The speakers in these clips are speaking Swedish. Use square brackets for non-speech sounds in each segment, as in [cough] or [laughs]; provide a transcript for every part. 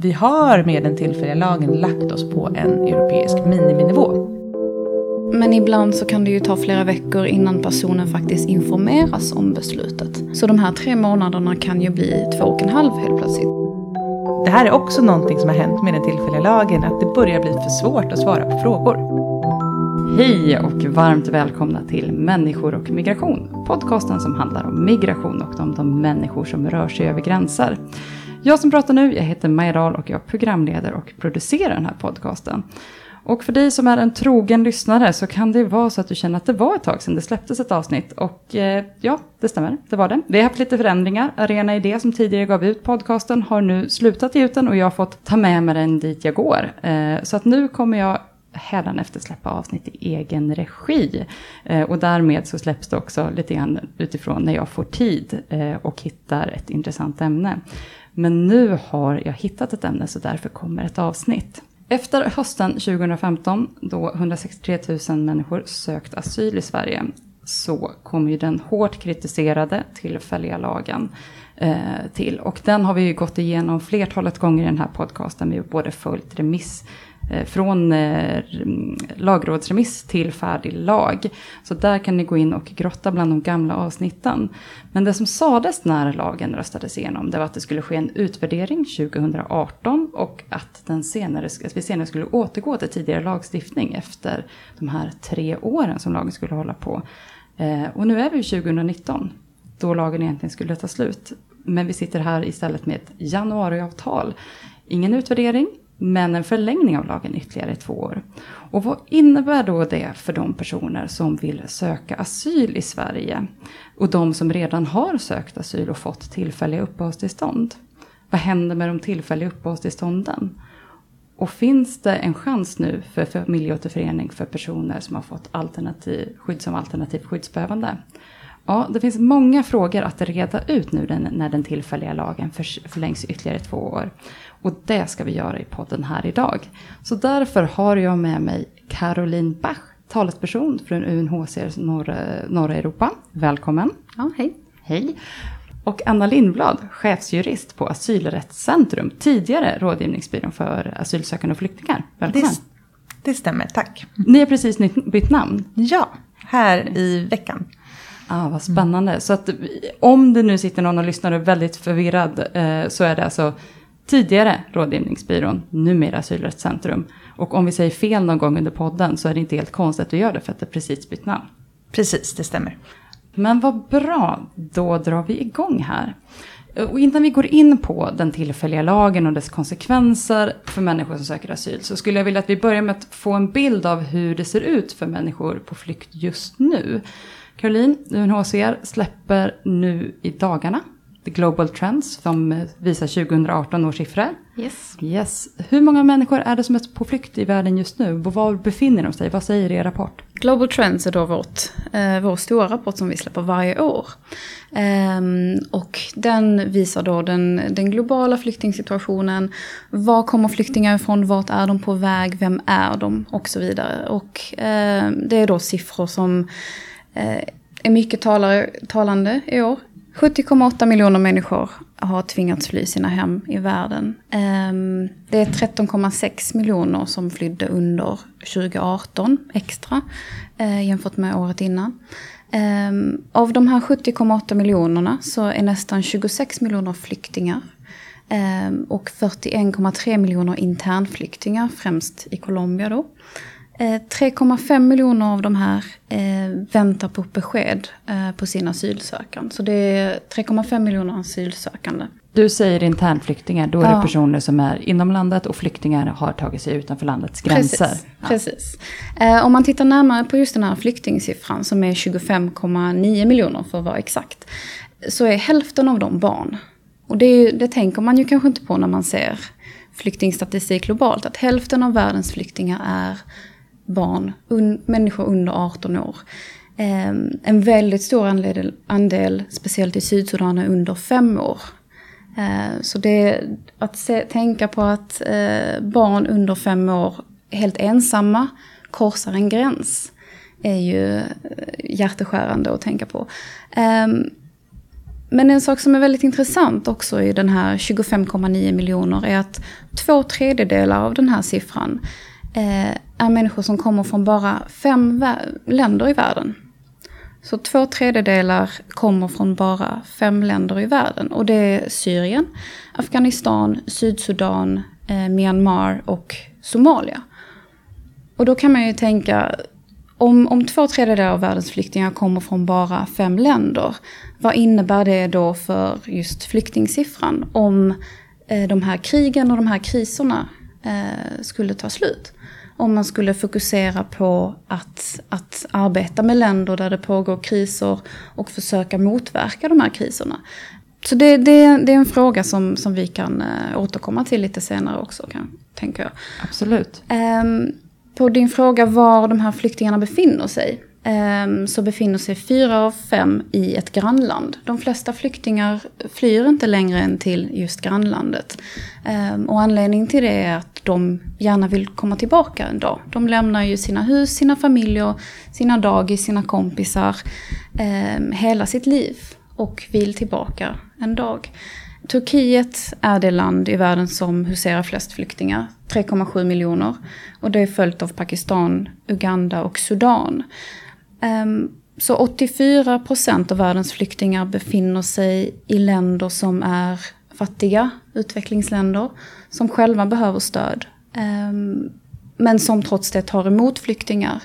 vi har med den tillfälliga lagen lagt oss på en europeisk miniminivå. Men ibland så kan det ju ta flera veckor innan personen faktiskt informeras om beslutet. Så de här tre månaderna kan ju bli två och en halv helt plötsligt. Det här är också någonting som har hänt med den tillfälliga lagen, att det börjar bli för svårt att svara på frågor. Hej och varmt välkomna till Människor och migration. Podcasten som handlar om migration och om de människor som rör sig över gränser. Jag som pratar nu, jag heter Maja Dahl och jag programleder och producerar den här podcasten. Och för dig som är en trogen lyssnare så kan det vara så att du känner att det var ett tag sedan det släpptes ett avsnitt. Och eh, ja, det stämmer, det var det. Vi har haft lite förändringar. Arena Idé som tidigare gav ut podcasten har nu slutat ge ut den och jag har fått ta med mig den dit jag går. Eh, så att nu kommer jag hädanefter släppa avsnitt i egen regi. Eh, och därmed så släpps det också lite grann utifrån när jag får tid eh, och hittar ett intressant ämne. Men nu har jag hittat ett ämne så därför kommer ett avsnitt. Efter hösten 2015, då 163 000 människor sökt asyl i Sverige, så kom ju den hårt kritiserade tillfälliga lagen eh, till. Och den har vi ju gått igenom flertalet gånger i den här podcasten. Vi har både följt remiss Eh, från eh, lagrådsremiss till färdig lag. Så där kan ni gå in och grotta bland de gamla avsnitten. Men det som sades när lagen röstades igenom det var att det skulle ske en utvärdering 2018 och att, den senare, att vi senare skulle återgå till tidigare lagstiftning efter de här tre åren som lagen skulle hålla på. Eh, och nu är vi 2019 då lagen egentligen skulle ta slut. Men vi sitter här istället med ett januariavtal. Ingen utvärdering, men en förlängning av lagen ytterligare två år. Och vad innebär då det för de personer som vill söka asyl i Sverige? Och de som redan har sökt asyl och fått tillfälliga uppehållstillstånd? Vad händer med de tillfälliga uppehållstillstånden? Och finns det en chans nu för familjeåterförening för personer som har fått alternativ, skydd som alternativ skyddsbehövande? Ja, det finns många frågor att reda ut nu när den tillfälliga lagen förlängs ytterligare två år. Och det ska vi göra i podden här idag. Så därför har jag med mig Caroline Bach, talesperson från UNHCR norra, norra Europa. Välkommen. Ja, hej. Hej. Och Anna Lindblad, chefsjurist på Asylrättscentrum, tidigare rådgivningsbyrån för asylsökande och flyktingar. Välkommen. Det, det stämmer, tack. Ni har precis bytt namn. Ja, här i veckan. Ah, vad spännande. Mm. Så att om det nu sitter någon och lyssnar och är väldigt förvirrad eh, så är det alltså tidigare Rådgivningsbyrån, numera Asylrättscentrum. Och om vi säger fel någon gång under podden så är det inte helt konstigt att vi gör det för att det precis bytt namn. Precis, det stämmer. Men vad bra, då drar vi igång här. Och innan vi går in på den tillfälliga lagen och dess konsekvenser för människor som söker asyl så skulle jag vilja att vi börjar med att få en bild av hur det ser ut för människor på flykt just nu. Caroline, UNHCR släpper nu i dagarna The Global Trends som visar 2018 års siffror. Yes. yes. Hur många människor är det som är på flykt i världen just nu? Var befinner de sig? Vad säger er rapport? Global Trends är då vårt, eh, vår stora rapport som vi släpper varje år. Um, och den visar då den, den globala flyktingsituationen. Var kommer flyktingar ifrån? Vart är de på väg? Vem är de? Och så vidare. Och eh, det är då siffror som Eh, är mycket talare, talande i år. 70,8 miljoner människor har tvingats fly sina hem i världen. Ehm, det är 13,6 miljoner som flydde under 2018 extra eh, jämfört med året innan. Ehm, av de här 70,8 miljonerna så är nästan 26 miljoner flyktingar. Ehm, och 41,3 miljoner internflyktingar, främst i Colombia då. 3,5 eh, miljoner av de här eh, väntar på besked eh, på sin asylansökan. Så det är 3,5 miljoner asylsökande. Du säger internflyktingar, då är ja. det personer som är inom landet och flyktingar har tagit sig utanför landets gränser. Precis. Ja. precis. Eh, om man tittar närmare på just den här flyktingsiffran som är 25,9 miljoner för att vara exakt. Så är hälften av dem barn. Och det, det tänker man ju kanske inte på när man ser flyktingstatistik globalt. Att hälften av världens flyktingar är barn, un, människor under 18 år. Eh, en väldigt stor andel, andel, speciellt i Sydsudan, är under 5 år. Eh, så det, att se, tänka på att eh, barn under 5 år helt ensamma korsar en gräns är ju eh, hjärteskärande att tänka på. Ehm, men en sak som är väldigt intressant också i den här 25,9 miljoner är att två tredjedelar av den här siffran Eh, är människor som kommer från bara fem länder i världen. Så två tredjedelar kommer från bara fem länder i världen. Och det är Syrien, Afghanistan, Sydsudan, eh, Myanmar och Somalia. Och då kan man ju tänka, om, om två tredjedelar av världens flyktingar kommer från bara fem länder, vad innebär det då för just flyktingsiffran om eh, de här krigen och de här kriserna eh, skulle ta slut? Om man skulle fokusera på att, att arbeta med länder där det pågår kriser och försöka motverka de här kriserna. Så det, det, det är en fråga som, som vi kan äh, återkomma till lite senare också, kan, tänker jag. Absolut. Um, på din fråga var de här flyktingarna befinner sig. Um, så befinner sig fyra av fem i ett grannland. De flesta flyktingar flyr inte längre än till just grannlandet. Um, och anledningen till det är att de gärna vill komma tillbaka en dag. De lämnar ju sina hus, sina familjer, sina dagis, sina kompisar, eh, hela sitt liv och vill tillbaka en dag. Turkiet är det land i världen som huserar flest flyktingar, 3,7 miljoner. Och det är följt av Pakistan, Uganda och Sudan. Um, så 84 procent av världens flyktingar befinner sig i länder som är fattiga utvecklingsländer, som själva behöver stöd. Um, men som trots det tar emot flyktingar.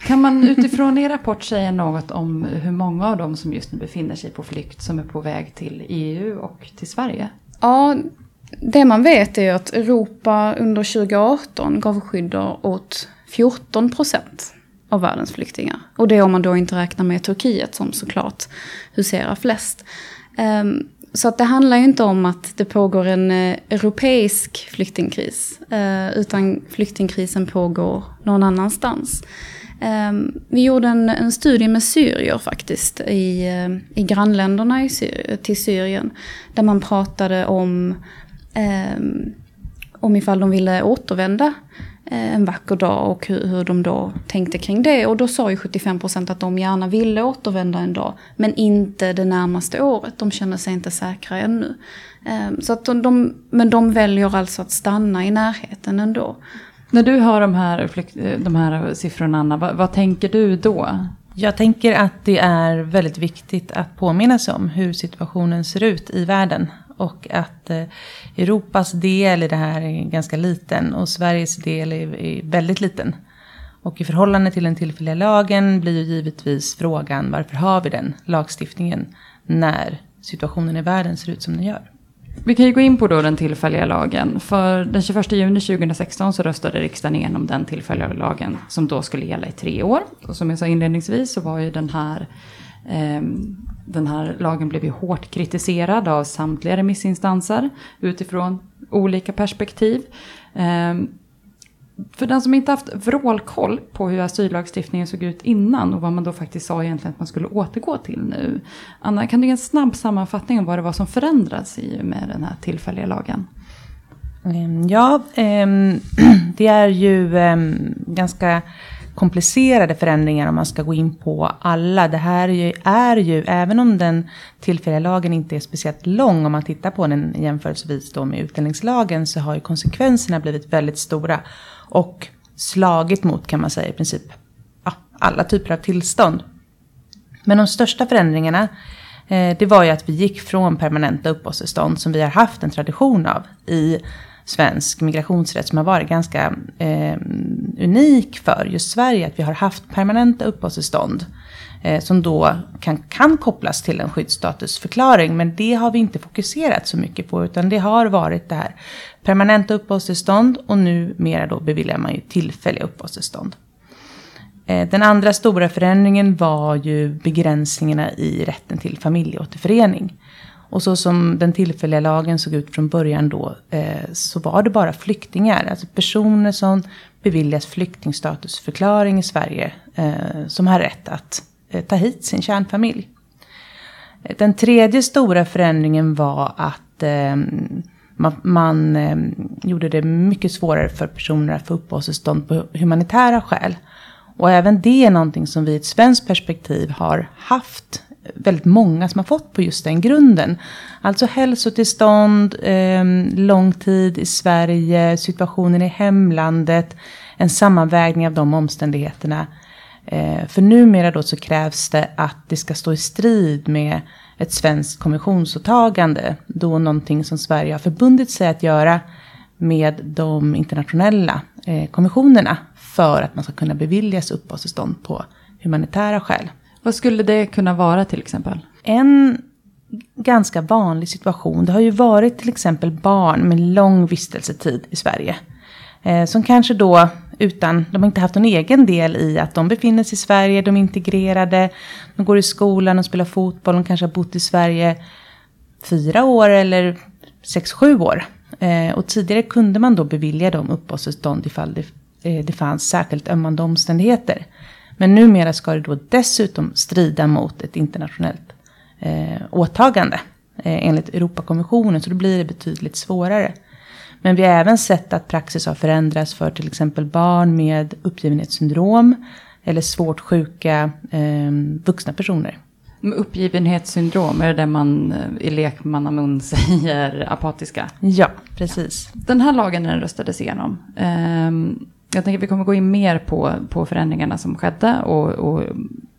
Kan man utifrån er rapport säga något om hur många av dem som just nu befinner sig på flykt som är på väg till EU och till Sverige? Ja, det man vet är att Europa under 2018 gav skydd åt 14 procent av världens flyktingar. Och det om man då inte räknar med Turkiet som såklart huserar flest. Um, så att det handlar ju inte om att det pågår en eh, europeisk flyktingkris. Eh, utan flyktingkrisen pågår någon annanstans. Ehm, vi gjorde en, en, studie med syrier faktiskt i, eh, i grannländerna i Syr till Syrien. Där man pratade om, ehm, om ifall de ville återvända en vacker dag och hur, hur, de då tänkte kring det. Och då sa ju 75% att de gärna ville återvända en dag. Men inte det närmaste året. De känner sig inte säkra ännu. Um, så att de, de, men de väljer alltså att stanna i närheten ändå. När du hör de här, de här siffrorna, Anna, vad, vad, tänker du då? Jag tänker att det är väldigt viktigt att påminna sig om hur situationen ser ut i världen. Och att eh, Europas del i det här är ganska liten och Sveriges del är, är väldigt liten. Och i förhållande till den tillfälliga lagen blir ju givetvis frågan varför har vi den lagstiftningen när situationen i världen ser ut som den gör. Vi kan ju gå in på då den tillfälliga lagen. För den 21 juni 2016 så röstade riksdagen igenom den tillfälliga lagen som då skulle gälla i tre år. Och som jag sa inledningsvis så var ju den här, eh, den här lagen blev ju hårt kritiserad av samtliga remissinstanser utifrån olika perspektiv. Ehm, för den som inte haft vrålkoll på hur asyllagstiftningen såg ut innan och vad man då faktiskt sa egentligen att man skulle återgå till nu. Anna, kan du ge en snabb sammanfattning om vad det var som förändrats i med den här tillfälliga lagen? Ehm, ja, ehm, [clears throat] det är ju ganska komplicerade förändringar om man ska gå in på alla. Det här är ju, även om den tillfälliga lagen inte är speciellt lång om man tittar på den jämförelsevis då med utlänningslagen så har ju konsekvenserna blivit väldigt stora och slagit mot kan man säga i princip ja, alla typer av tillstånd. Men de största förändringarna eh, det var ju att vi gick från permanenta uppehållstillstånd som vi har haft en tradition av i svensk migrationsrätt som har varit ganska eh, unik för just Sverige. Att vi har haft permanenta uppehållstillstånd eh, som då kan, kan kopplas till en skyddsstatusförklaring. Men det har vi inte fokuserat så mycket på utan det har varit det här permanenta uppehållstillstånd och numera då beviljar man ju tillfälliga uppehållstillstånd. Eh, den andra stora förändringen var ju begränsningarna i rätten till familjeåterförening. Och så som den tillfälliga lagen såg ut från början då eh, så var det bara flyktingar, alltså personer som beviljas flyktingstatusförklaring i Sverige eh, som har rätt att eh, ta hit sin kärnfamilj. Eh, den tredje stora förändringen var att ehm, man, man eh, gjorde det mycket svårare för personer att få uppehållstillstånd på humanitära skäl. Och även det är någonting som vi i ett svenskt perspektiv har haft väldigt många som har fått på just den grunden. Alltså hälsotillstånd, eh, lång tid i Sverige, situationen i hemlandet, en sammanvägning av de omständigheterna. Eh, för numera då så krävs det att det ska stå i strid med ett svenskt konventionsåtagande. Då någonting som Sverige har förbundit sig att göra med de internationella eh, konventionerna för att man ska kunna beviljas uppehållstillstånd på humanitära skäl. Vad skulle det kunna vara till exempel? En ganska vanlig situation, det har ju varit till exempel barn med lång vistelsetid i Sverige. Eh, som kanske då utan, de har inte haft någon egen del i att de befinner sig i Sverige, de är integrerade, de går i skolan och spelar fotboll, de kanske har bott i Sverige fyra år eller sex, sju år. Eh, och tidigare kunde man då bevilja dem uppehållstillstånd ifall det, eh, det fanns särskilt ömmande omständigheter. Men numera ska det då dessutom strida mot ett internationellt eh, åtagande eh, enligt Europakonventionen, så då blir det betydligt svårare. Men vi har även sett att praxis har förändrats för till exempel barn med uppgivenhetssyndrom eller svårt sjuka eh, vuxna personer. Med uppgivenhetssyndrom, är det det man eh, i lekmannamun [laughs] säger apatiska? Ja, precis. Den här lagen när den röstades igenom. Jag tänker att vi kommer gå in mer på, på förändringarna som skedde och, och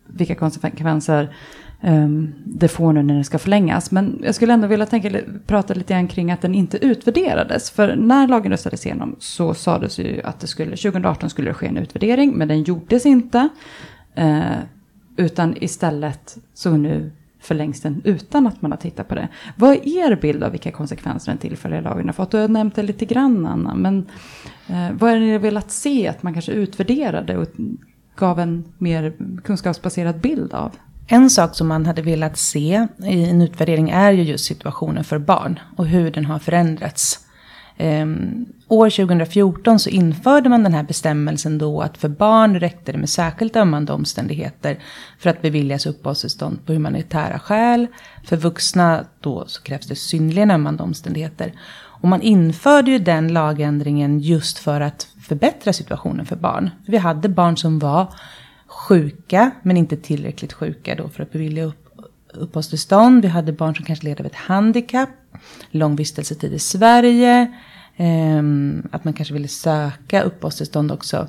vilka konsekvenser um, det får nu när den ska förlängas. Men jag skulle ändå vilja tänka, prata lite grann kring att den inte utvärderades. För när lagen röstades igenom så sades ju att det skulle, 2018 skulle det ske en utvärdering, men den gjordes inte. Uh, utan istället så nu förlängs den utan att man har tittat på det. Vad är er bild av vilka konsekvenser den tillfälliga lagen har fått? Du har nämnt det lite grann Anna, men eh, vad är det ni velat se att man kanske utvärderade och gav en mer kunskapsbaserad bild av? En sak som man hade velat se i en utvärdering är ju just situationen för barn och hur den har förändrats. Ehm, år 2014 så införde man den här bestämmelsen då att för barn räckte det med särskilt ömmande omständigheter för att beviljas uppehållstillstånd på humanitära skäl. För vuxna då så krävs det synnerligen ömmande omständigheter. Och man införde ju den lagändringen just för att förbättra situationen för barn. Vi hade barn som var sjuka, men inte tillräckligt sjuka då för att bevilja upp, uppehållstillstånd. Vi hade barn som kanske led av ett handikapp, lång vistelsetid i Sverige, eh, att man kanske ville söka uppehållstillstånd också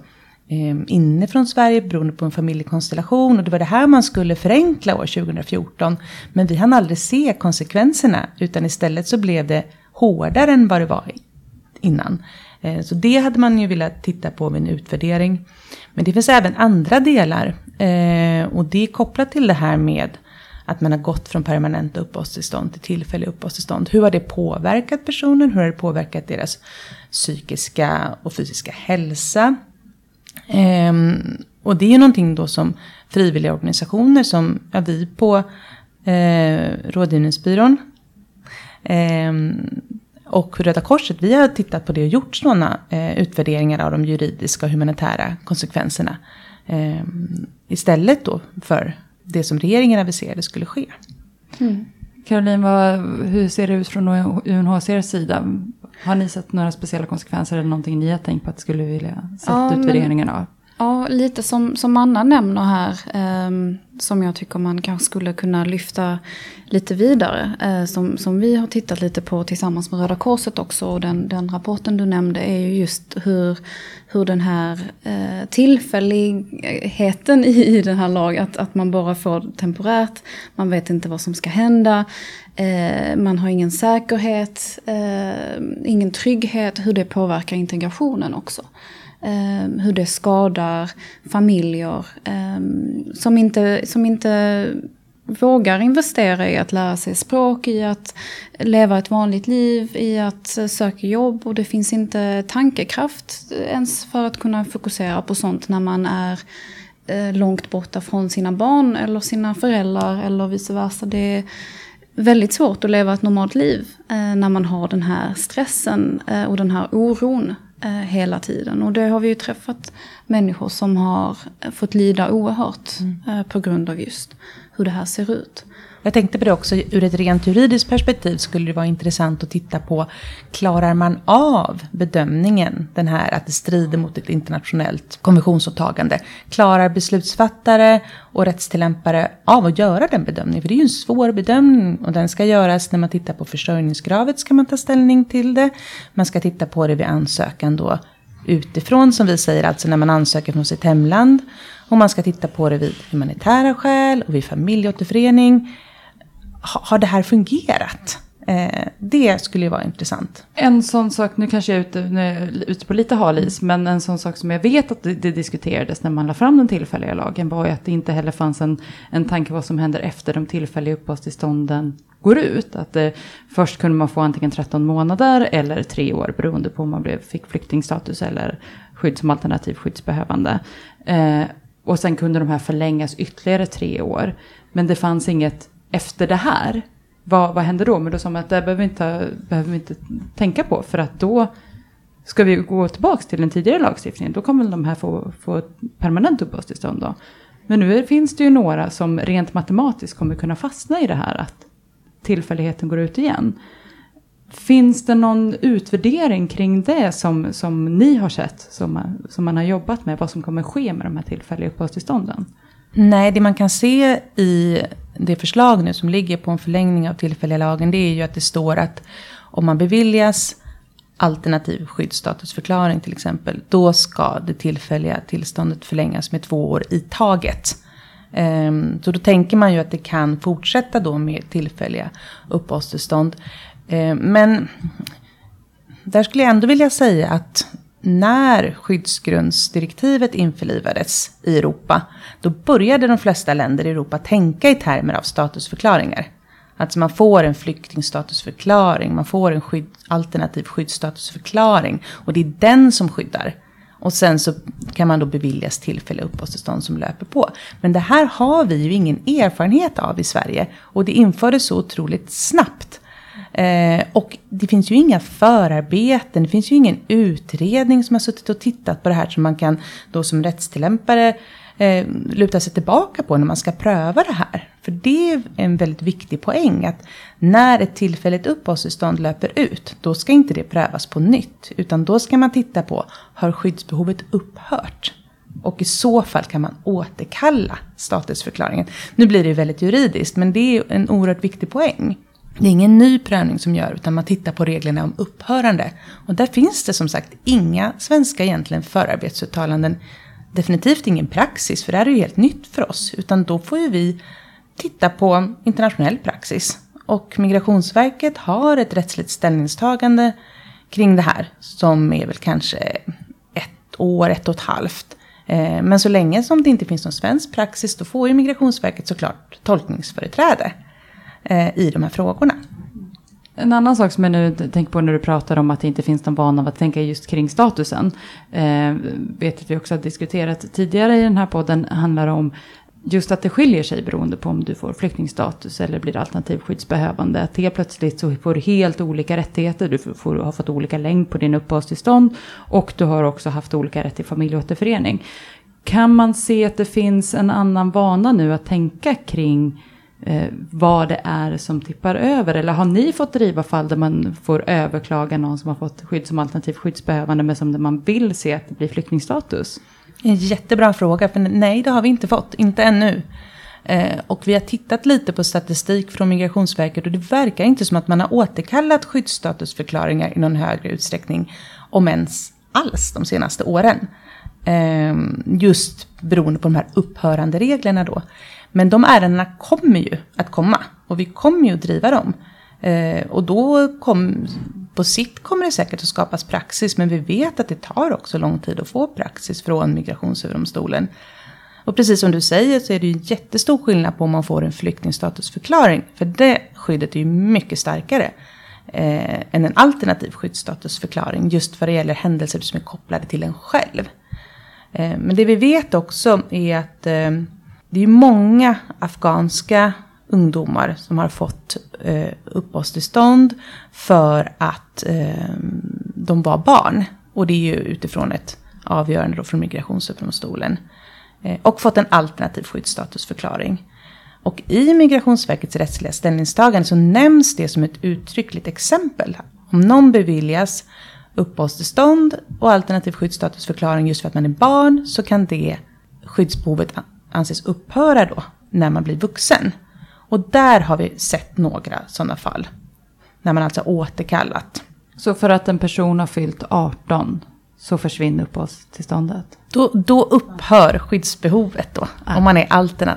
eh, inifrån Sverige beroende på en familjekonstellation. Och det var det här man skulle förenkla år 2014. Men vi hann aldrig se konsekvenserna, utan istället så blev det hårdare än vad det var innan. Ehm, så det hade man ju velat titta på vid en utvärdering. Men det finns även andra delar. Ehm, och det är kopplat till det här med att man har gått från permanenta uppehållstillstånd till tillfälliga uppehållstillstånd. Hur har det påverkat personen? Hur har det påverkat deras psykiska och fysiska hälsa? Ehm, och det är ju någonting då som frivilliga organisationer som ja, vi på eh, Rådgivningsbyrån eh, och Röda Korset, vi har tittat på det och gjort sådana eh, utvärderingar av de juridiska och humanitära konsekvenserna. Eh, istället då för det som regeringen aviserade skulle ske. Mm. Caroline, vad, hur ser det ut från UNHCRs sida? Har ni sett några speciella konsekvenser eller någonting ni har tänkt på att skulle vilja se ja, utvärderingen av? Ja, lite som, som Anna nämner här, eh, som jag tycker man kanske skulle kunna lyfta lite vidare. Eh, som, som vi har tittat lite på tillsammans med Röda Korset också. Och den, den rapporten du nämnde är ju just hur, hur den här eh, tillfälligheten i, i den här lagen, att, att man bara får temporärt, man vet inte vad som ska hända. Eh, man har ingen säkerhet, eh, ingen trygghet, hur det påverkar integrationen också eh, hur det skadar familjer eh, som, inte, som inte vågar investera i att lära sig språk, i att leva ett vanligt liv, i att söka jobb. Och det finns inte tankekraft ens för att kunna fokusera på sånt när man är eh, långt borta från sina barn eller sina föräldrar eller vice versa. Det är väldigt svårt att leva ett normalt liv eh, när man har den här stressen eh, och den här oron eh, hela tiden. Och det har vi ju träffat människor som har fått lida oerhört mm. eh, på grund av just hur det här ser ut. Jag tänkte på det också ur ett rent juridiskt perspektiv skulle det vara intressant att titta på klarar man av bedömningen den här att det strider mot ett internationellt konventionsåtagande. Klarar beslutsfattare och rättstillämpare av att göra den bedömningen? För det är ju en svår bedömning och den ska göras när man tittar på försörjningskravet ska man ta ställning till det. Man ska titta på det vid ansökan då utifrån som vi säger, alltså när man ansöker från sitt hemland. Och man ska titta på det vid humanitära skäl och vid familjeåterförening. Har det här fungerat? Eh, det skulle ju vara intressant. En sån sak, nu kanske jag är ute, nu är ute på lite halis, men en sån sak som jag vet att det, det, diskuterades när man la fram den tillfälliga lagen var ju att det inte heller fanns en, en tanke vad som händer efter de tillfälliga uppehållstillstånden går ut. Att eh, först kunde man få antingen 13 månader eller tre år beroende på om man blev, fick flyktingstatus eller skydd som alternativ skyddsbehövande. Eh, och sen kunde de här förlängas ytterligare tre år. Men det fanns inget efter det här. Vad, vad händer då? Men då sa man att det behöver vi, inte, behöver vi inte tänka på. För att då ska vi gå tillbaka till den tidigare lagstiftningen. Då kommer de här få, få permanent uppehållstillstånd då. Men nu finns det ju några som rent matematiskt kommer kunna fastna i det här att tillfälligheten går ut igen. Finns det någon utvärdering kring det som, som ni har sett, som som man har jobbat med, vad som kommer ske med de här tillfälliga uppehållstillstånden? Nej, det man kan se i det förslag nu som ligger på en förlängning av tillfälliga lagen, det är ju att det står att om man beviljas alternativ skyddsstatusförklaring till exempel, då ska det tillfälliga tillståndet förlängas med två år i taget. Ehm, så då tänker man ju att det kan fortsätta då med tillfälliga uppehållstillstånd. Ehm, men där skulle jag ändå vilja säga att när skyddsgrundsdirektivet införlivades i Europa, då började de flesta länder i Europa tänka i termer av statusförklaringar. Alltså man får en flyktingstatusförklaring, man får en skydd, alternativ skyddsstatusförklaring och det är den som skyddar. Och sen så kan man då beviljas tillfälliga uppehållstillstånd som löper på. Men det här har vi ju ingen erfarenhet av i Sverige. Och det infördes så otroligt snabbt. Eh, och det finns ju inga förarbeten, det finns ju ingen utredning som har suttit och tittat på det här som man kan då som rättstillämpare eh, luta sig tillbaka på när man ska pröva det här. För det är en väldigt viktig poäng att när ett tillfälligt uppehållstillstånd löper ut, då ska inte det prövas på nytt. Utan då ska man titta på, har skyddsbehovet upphört? Och i så fall kan man återkalla statusförklaringen. Nu blir det ju väldigt juridiskt, men det är en oerhört viktig poäng. Det är ingen ny prövning som gör, utan man tittar på reglerna om upphörande. Och där finns det som sagt inga svenska egentligen förarbetsuttalanden definitivt ingen praxis, för det här är ju helt nytt för oss. Utan då får ju vi titta på internationell praxis. Och Migrationsverket har ett rättsligt ställningstagande kring det här. Som är väl kanske ett år, ett och ett halvt. Eh, men så länge som det inte finns någon svensk praxis då får ju Migrationsverket såklart tolkningsföreträde eh, i de här frågorna. En annan sak som jag nu tänker på när du pratar om att det inte finns någon vana av att tänka just kring statusen. Eh, vet att vi också har diskuterat tidigare i den här podden. Handlar om just att det skiljer sig beroende på om du får flyktingstatus eller blir alternativ skyddsbehövande. Att helt plötsligt så får du helt olika rättigheter. Du får, har fått olika längd på din uppehållstillstånd. Och du har också haft olika rätt till familjeåterförening. Kan man se att det finns en annan vana nu att tänka kring eh, vad det är som tippar över? Eller har ni fått driva fall där man får överklaga någon som har fått skydd som alternativ skyddsbehövande men som man vill se att det blir flyktingstatus? En jättebra fråga, för nej det har vi inte fått, inte ännu. Eh, och vi har tittat lite på statistik från Migrationsverket och det verkar inte som att man har återkallat skyddsstatusförklaringar i någon högre utsträckning, om ens alls de senaste åren. Eh, just beroende på de här upphörande reglerna då. Men de ärendena kommer ju att komma och vi kommer ju att driva dem. Eh, och då kom, på sitt kommer det säkert att skapas praxis, men vi vet att det tar också lång tid att få praxis från Migrationsöverdomstolen. Och precis som du säger så är det ju jättestor skillnad på om man får en flyktingstatusförklaring, för det skyddet är ju mycket starkare eh, än en alternativ skyddsstatusförklaring, just vad det gäller händelser som är kopplade till en själv. Eh, men det vi vet också är att eh, det är många afghanska ungdomar som har fått eh, uppehållstillstånd för att eh, de var barn. Och det är ju utifrån ett avgörande då från Migrationsöverdomstolen. Eh, och fått en alternativ skyddsstatusförklaring. Och i Migrationsverkets rättsliga ställningstagande så nämns det som ett uttryckligt exempel. Om någon beviljas uppehållstillstånd och alternativ skyddsstatusförklaring just för att man är barn så kan det skyddsbehovet anses upphöra då när man blir vuxen. Och där har vi sett några sådana fall. När man alltså återkallat. Så för att en person har fyllt 18 så försvinner uppehållstillståndet? Då, då upphör skyddsbehovet då. Ah. Om, man är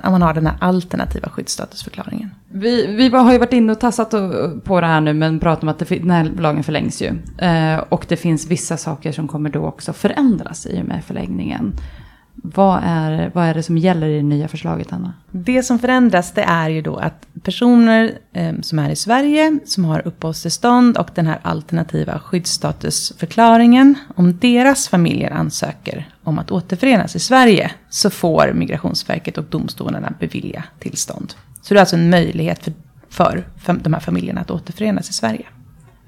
om man har den här alternativa skyddsstatusförklaringen. Vi, vi har ju varit inne och tassat på det här nu men pratar om att det, den här lagen förlängs ju. Eh, och det finns vissa saker som kommer då också förändras i och med förlängningen. Vad är, vad är det som gäller i det nya förslaget, Anna? Det som förändras det är ju då att personer eh, som är i Sverige, som har uppehållstillstånd och den här alternativa skyddsstatusförklaringen, om deras familjer ansöker om att återförenas i Sverige, så får Migrationsverket och domstolarna bevilja tillstånd. Så det är alltså en möjlighet för, för, de här familjerna att återförenas i Sverige.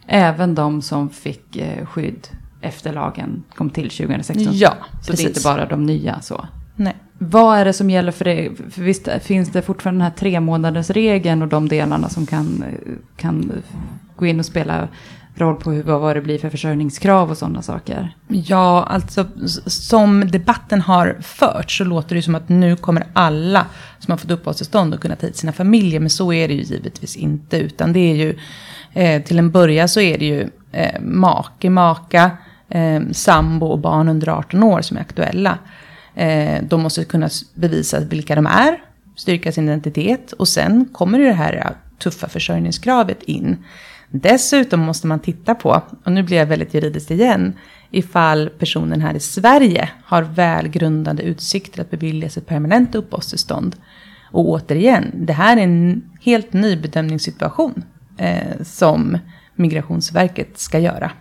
Även de som fick eh, skydd efter lagen kom till 2016. Ja, Så precis. det är inte bara de nya så. Nej. Vad är det som gäller för det? För visst finns det fortfarande den här tre månaders regeln och de delarna som kan, kan gå in och spela roll på hur, vad det blir för försörjningskrav och sådana saker? Ja, alltså som debatten har fört så låter det som att nu kommer alla som har fått uppehållstillstånd att kunna ta hit sina familjer. Men så är det ju givetvis inte. Utan det är ju, eh, till en början så är det ju eh, make, maka, eh, sambo och barn under 18 år som är aktuella. Eh, de måste kunna bevisa vilka de är, styrka sin identitet och sen kommer det här tuffa försörjningskravet in. Dessutom måste man titta på, och nu blir jag väldigt juridiskt igen, ifall personen här i Sverige har välgrundade utsikter att beviljas ett permanent uppehållstillstånd. Och återigen, det här är en helt ny bedömningssituation eh, som Migrationsverket ska göra.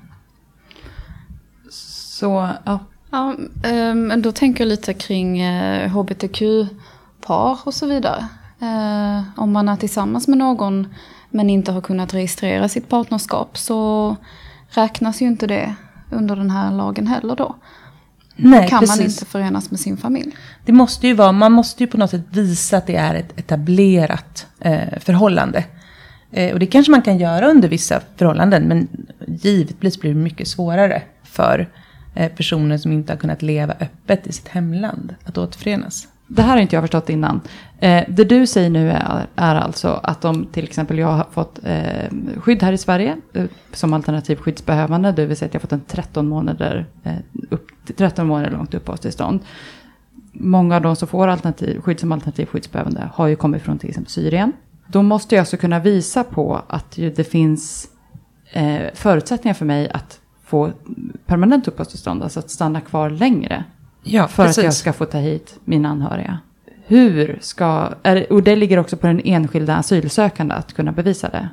Så, ja. Ja, men ehm, då tänker jag lite kring hbtq-par och så vidare. Eh, om man är tillsammans med någon men inte har kunnat registrera sitt partnerskap så räknas ju inte det under den här lagen heller då. Nej, kan precis. man inte förenas med sin familj. Det måste ju vara, man måste ju på något sätt visa att det är ett etablerat eh, förhållande. Eh, och det kanske man kan göra under vissa förhållanden, men givetvis blir det mycket svårare för Eh, Eh, personer som inte har kunnat leva öppet i sitt hemland att återförenas. Det här har inte jag förstått innan. Eh, det du säger nu är, är alltså att om till exempel jag har fått eh, skydd här i Sverige eh, som alternativ skyddsbehövande, det vill säga att jag har fått en 13 månader, eh, upp, 13 månader långt uppehållstillstånd. Många av de som får alternativ, skydd som alternativ skyddsbehövande har ju kommit från till exempel Syrien. Då måste jag alltså kunna visa på att det finns eh, förutsättningar för mig att få permanent uppehållstillstånd, alltså att stanna kvar längre. Ja, för precis. att jag ska få ta hit mina anhöriga. Hur ska, är, och det ligger också på den enskilda asylsökande att kunna bevisa det.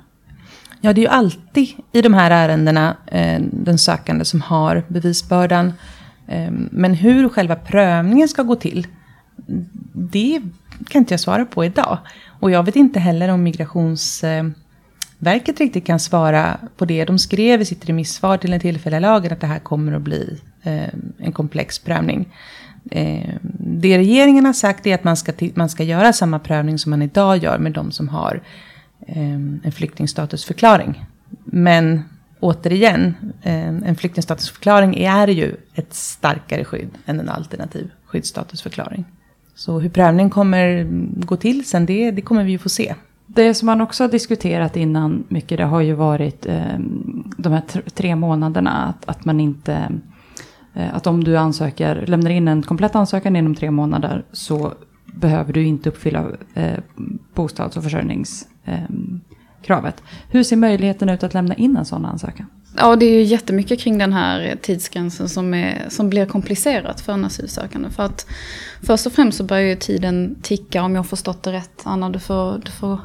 Ja, det är ju alltid i de här ärendena eh, den sökande som har bevisbördan. Eh, men hur själva prövningen ska gå till, det kan inte jag svara på idag. Och jag vet inte heller om migrations... Eh, verket riktigt kan svara på det. De skrev i sitt remissvar till den tillfälliga lagen att det här kommer att bli eh, en komplex prövning. Eh, det regeringen har sagt är att man ska, man ska göra samma prövning som man idag gör med de som har eh, en flyktingstatusförklaring. Men återigen, eh, en flyktingstatusförklaring är ju ett starkare skydd än en alternativ skyddsstatusförklaring. Så hur prövningen kommer gå till sen, det, det kommer vi ju få se. Det som man också har diskuterat innan mycket det har ju varit eh, de här tre månaderna. Att, att man inte, eh, att om du ansöker, lämnar in en komplett ansökan inom tre månader så behöver du inte uppfylla eh, bostads och försörjningskravet. Ehm, Hur ser möjligheten ut att lämna in en sån ansökan? Ja, det är ju jättemycket kring den här tidsgränsen som, är, som blir komplicerat för en asylsökande. För att först och främst så börjar ju tiden ticka, om jag har förstått det rätt. Anna, du får, du får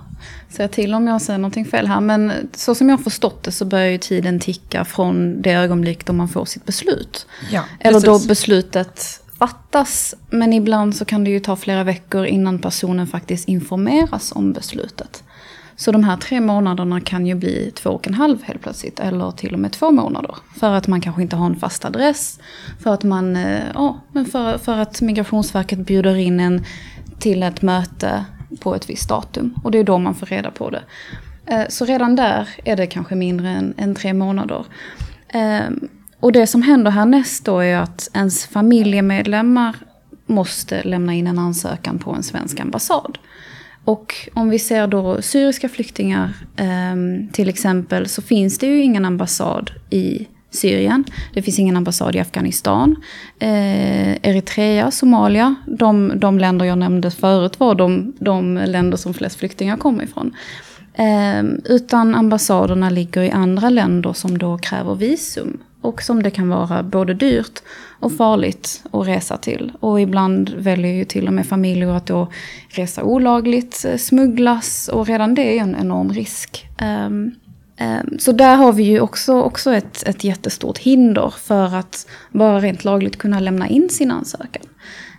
säga till om jag säger någonting fel här. Men så som jag har förstått det så börjar ju tiden ticka från det ögonblick då man får sitt beslut. Ja, Eller då beslutet fattas. Men ibland så kan det ju ta flera veckor innan personen faktiskt informeras om beslutet. Så de här tre månaderna kan ju bli två och en halv helt plötsligt. Eller till och med två månader. För att man kanske inte har en fast adress. För att man, eh, ja, men för, för att Migrationsverket bjuder in en till ett möte på ett visst datum. Och det är då man får reda på det. Eh, så redan där är det kanske mindre än, än tre månader. Ehm, och det som händer härnäst då är att ens familjemedlemmar måste lämna in en ansökan på en svensk ambassad. Och om vi ser då syriska flyktingar eh, till exempel så finns det ju ingen ambassad i Syrien. Det finns ingen ambassad i Afghanistan. Eh, Eritrea, Somalia, de, de länder jag nämnde förut var de, de länder som flest flyktingar kommer ifrån. Eh, utan ambassaderna ligger i andra länder som då kräver visum. Och som det kan vara både dyrt och farligt att resa till. Och ibland väljer ju till och med familjer att då resa olagligt, eh, smugglas och redan det är en enorm risk. Um, um, så där har vi ju också, också ett, ett jättestort hinder för att bara rent lagligt kunna lämna in sin ansökan.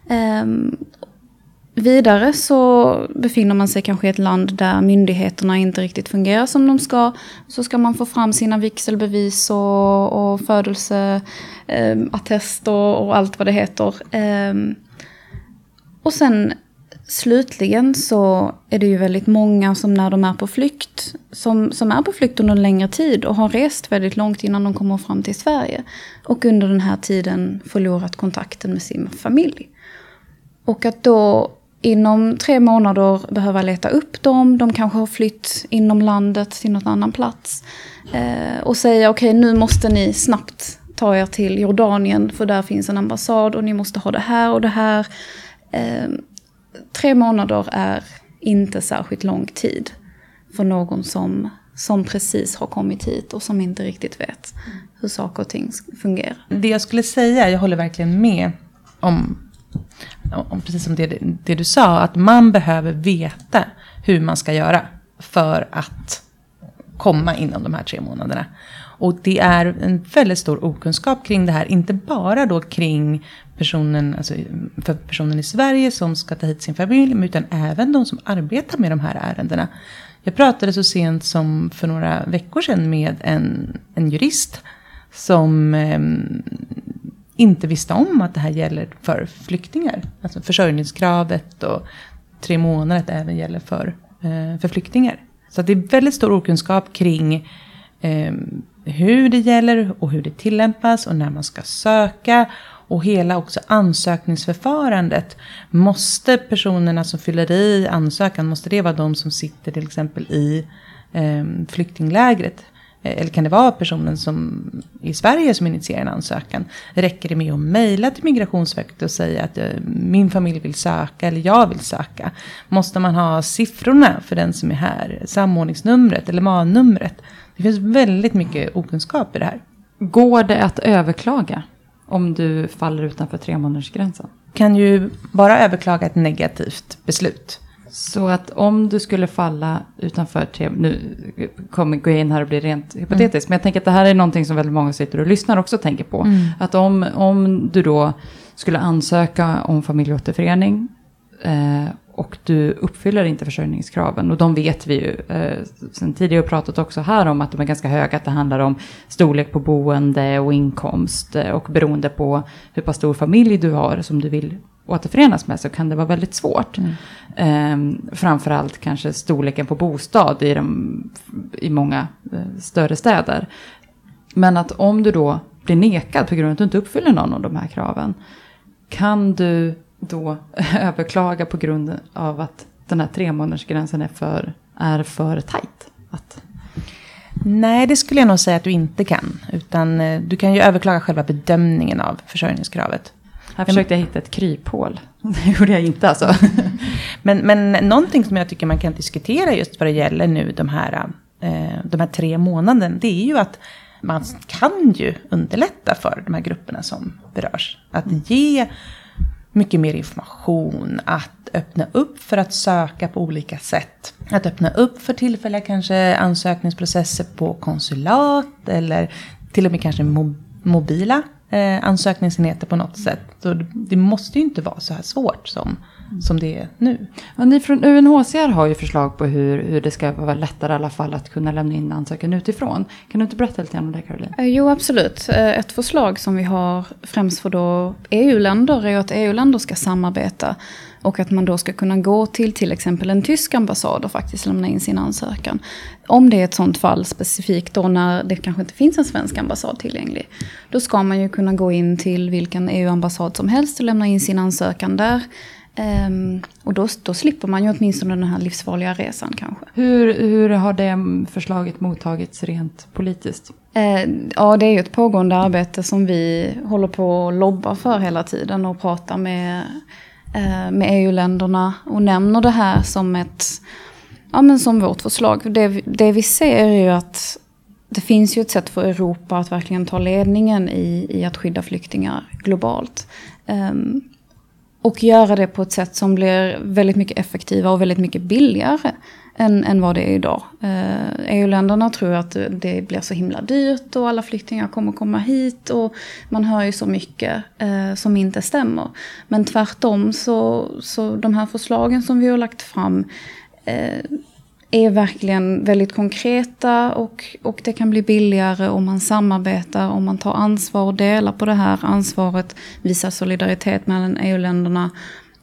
Um, Vidare så befinner man sig kanske i ett land där myndigheterna inte riktigt fungerar som de ska. Så ska man få fram sina vigselbevis och, och födelseattest ehm, eh, och, och, allt vad det heter. Eh, och sen slutligen så är det ju väldigt många som när de är på flykt, som, som är på flykt under en längre tid och har rest väldigt långt innan de kommer fram till Sverige. Och under den här tiden förlorat kontakten med sin familj. Och att då inom tre månader behöva leta upp dem. De kanske har flytt inom landet till någon annan plats. Eh, och säga okej okay, nu måste ni snabbt ta er till Jordanien för där finns en ambassad och ni måste ha det här och det här. Eh, tre månader är inte särskilt lång tid för någon som, som precis har kommit hit och som inte riktigt vet hur saker och ting fungerar. Det jag skulle säga, jag håller verkligen med om om, precis som det, det du sa, att man behöver veta hur man ska göra för att komma inom de här tre månaderna. Och det är en väldigt stor okunskap kring det här, inte bara då kring personen, alltså för personen i Sverige som ska ta hit sin familj, utan även de som arbetar med de här ärendena. Jag pratade så sent som för några veckor sedan med en, en jurist som eh, inte visste om att det här gäller för flyktingar. Alltså försörjningskravet och tre månader att det även gäller för, eh, för flyktingar. Så det är väldigt stor okunskap kring eh, hur det gäller och hur det tillämpas och när man ska söka. Och hela också ansökningsförfarandet. Måste personerna som fyller i ansökan, måste det vara de som sitter till exempel i eh, flyktinglägret? Eh, eller kan det vara personen som i Sverige som initierar en ansökan? Räcker det med att mejla till Migrationsverket och säga att eh, min familj vill söka eller jag vill söka? Måste man ha siffrorna för den som är här? Samordningsnumret eller MAN-numret? Det finns väldigt mycket okunskap i det här. Går det att överklaga om du faller utanför tre månadersgränsen? Kan ju bara överklaga ett negativt beslut. Så att om du skulle falla utanför, nu kommer gå in här och bli rent hypotetiskt, mm. men jag tänker att det här är någonting som väldigt många sitter och lyssnar också tänker på. Mm. Att om, om du då skulle ansöka om familjeåterförening eh, och du uppfyller inte försörjningskraven, och de vet vi ju eh, sen tidigare pratat också här om att de är ganska höga, att det handlar om storlek på boende och inkomst eh, och beroende på hur pass stor familj du har som du vill återförenas med så kan det vara väldigt svårt. Mm. Eh, framförallt kanske storleken på bostad i, de, i många eh, större städer. Men att om du då blir nekad på grund av att du inte uppfyller någon av de här kraven. Kan du då [laughs] överklaga på grund av att den här tre månadersgränsen är för, är för tajt? Att... Nej, det skulle jag nog säga att du inte kan. Utan eh, du kan ju överklaga själva bedömningen av försörjningskravet. Här försökte jag hitta ett kryphål. [laughs] Det gjorde jag inte alltså. [laughs] men, men någonting som jag tycker man kan diskutera just vad det gäller nu de här, eh, de här tre månaderna. Det är ju att man kan ju underlätta för de här grupperna som berörs. Att ge mycket mer information, att öppna upp för att söka på olika sätt. Att öppna upp för tillfälliga kanske ansökningsprocesser på konsulat eller till och med kanske mobila eh, ansökningsenheter på något sätt. Så det måste ju inte vara så här svårt som, som det är nu. Ja, ni från UNHCR har ju förslag på hur, hur det ska vara lättare i alla fall att kunna lämna in ansökan utifrån. Kan du inte berätta lite grann om det Caroline? Eh, jo absolut. Eh, ett förslag som vi har främst för då EU-länder är att EU-länder ska samarbeta Och att man då ska kunna gå till till exempel en tysk ambassad och faktiskt lämna in sin ansökan. Om det är ett sånt fall specifikt då när det kanske inte finns en svensk ambassad tillgänglig. Då ska man ju kunna gå in till vilken EU-ambassad som helst och lämna in sin ansökan där. Um, och då, då slipper man ju åtminstone den här livsfarliga resan kanske. Hur, hur har det förslaget mottagits rent politiskt? Uh, ja, det är ju ett pågående arbete som vi håller på att lobba för hela tiden och pratar med, uh, med EU-länderna och nämner det här som ett, ja men som vårt förslag. Det, det vi ser är ju att det finns ju ett sätt för Europa att verkligen ta ledningen i, i att skydda flyktingar globalt. Um, och göra det på ett sätt som blir väldigt mycket effektivare och väldigt mycket billigare än, än vad det är idag. Eh, EU-länderna tror att det blir så himla dyrt och alla flyktingar kommer komma hit och man hör ju så mycket eh, som inte stämmer. Men tvärtom så, så de här förslagen som vi har lagt fram eh, är verkligen väldigt konkreta och, och det kan bli billigare om man samarbetar, om man tar ansvar och delar på det här ansvaret, visar solidaritet mellan EU-länderna,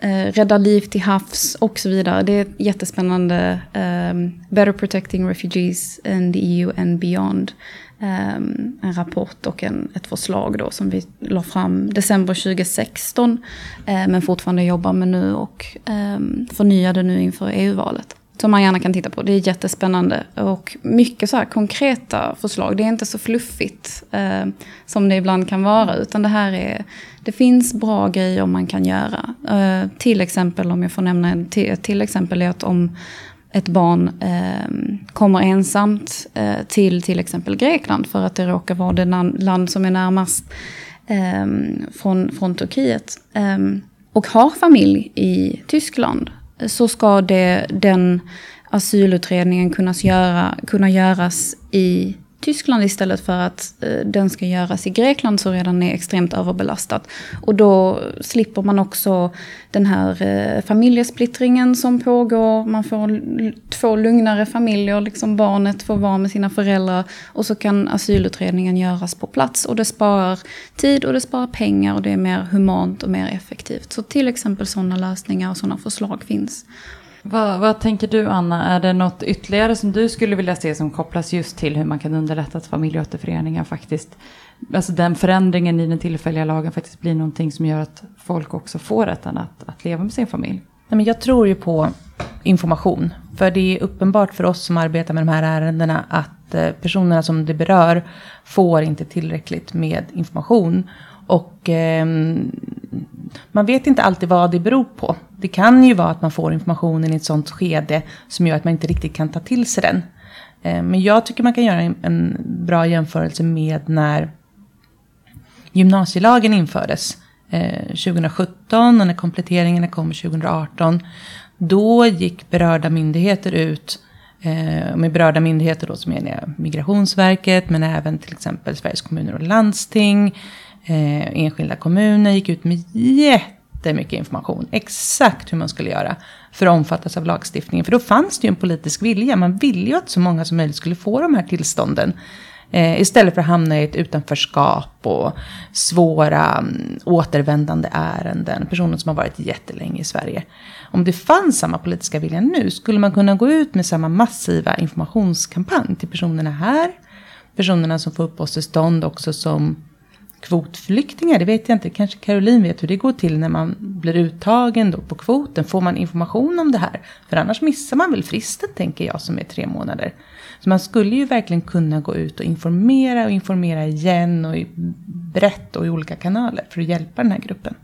eh, räddar liv till havs och så vidare. Det är jättespännande um, Better Protecting Refugees in the EU and Beyond. Um, en rapport och en, ett förslag då som vi la fram december 2016. Eh, men fortfarande jobbar med nu och ehm, um, förnyade nu inför EU-valet. Som man gärna kan titta på. Det är jättespännande. Och mycket så här konkreta förslag. Det är inte så fluffigt eh, som det ibland kan vara. Utan det här är... Det finns bra grejer man kan göra. Eh, till exempel, om jag får nämna ett till exempel, är att om ett barn eh, kommer ensamt eh, till till exempel Grekland. För att det råkar vara det land som är närmast eh, från, från Turkiet. Eh, och har familj i Tyskland så ska det, den asylutredningen kunna, göra, kunna göras i Tyskland istället för att eh, den ska göras i Grekland som redan är extremt överbelastat. Och då slipper man också den här eh, familjesplittringen som pågår. Man får två lugnare familjer, liksom barnet får vara med sina föräldrar. Och så kan asylutredningen göras på plats. Och det sparar tid och det sparar pengar och det är mer humant och mer effektivt. Så till exempel sådana lösningar och sådana förslag finns. Vad, vad, tänker du Anna, är det något ytterligare som du skulle vilja se som kopplas just till hur man kan underlätta att familjeåterföreningar faktiskt, alltså den förändringen i den tillfälliga lagen faktiskt blir någonting som gör att folk också får rätten att, att leva med sin familj? Nej, men jag tror ju på information. För det är uppenbart för oss som arbetar med de här ärendena att eh, personerna som det berör får inte tillräckligt med information. Och eh, man vet inte alltid vad det beror på. Det kan ju vara att man får informationen i ett sånt skede som gör att man inte riktigt kan ta till sig den. Eh, men jag tycker man kan göra en bra jämförelse med när gymnasielagen infördes eh, 2017 och när kompletteringarna kom 2018. Då gick berörda myndigheter ut, eh, med berörda myndigheter då som är Migrationsverket men även till exempel Sveriges kommuner och landsting, Eh, enskilda kommuner gick ut med jättemycket information. Exakt hur man skulle göra för att omfattas av lagstiftningen. För då fanns det ju en politisk vilja. Man ville ju att så många som möjligt skulle få de här tillstånden. Eh, istället för att hamna i ett utanförskap och svåra um, återvändande ärenden. Personer som har varit jättelänge i Sverige. Om det fanns samma politiska vilja nu skulle man kunna gå ut med samma massiva informationskampanj till personerna här. Personerna som får uppehållstillstånd också som kvotflyktingar, det vet jag inte. Kanske Caroline vet hur det går till när man blir uttagen då på kvoten. Får man information om det här? För annars missar man väl fristen, tänker jag, som är tre månader. Så man skulle ju verkligen kunna gå ut och informera och informera igen och brett och i olika kanaler för att hjälpa den här gruppen.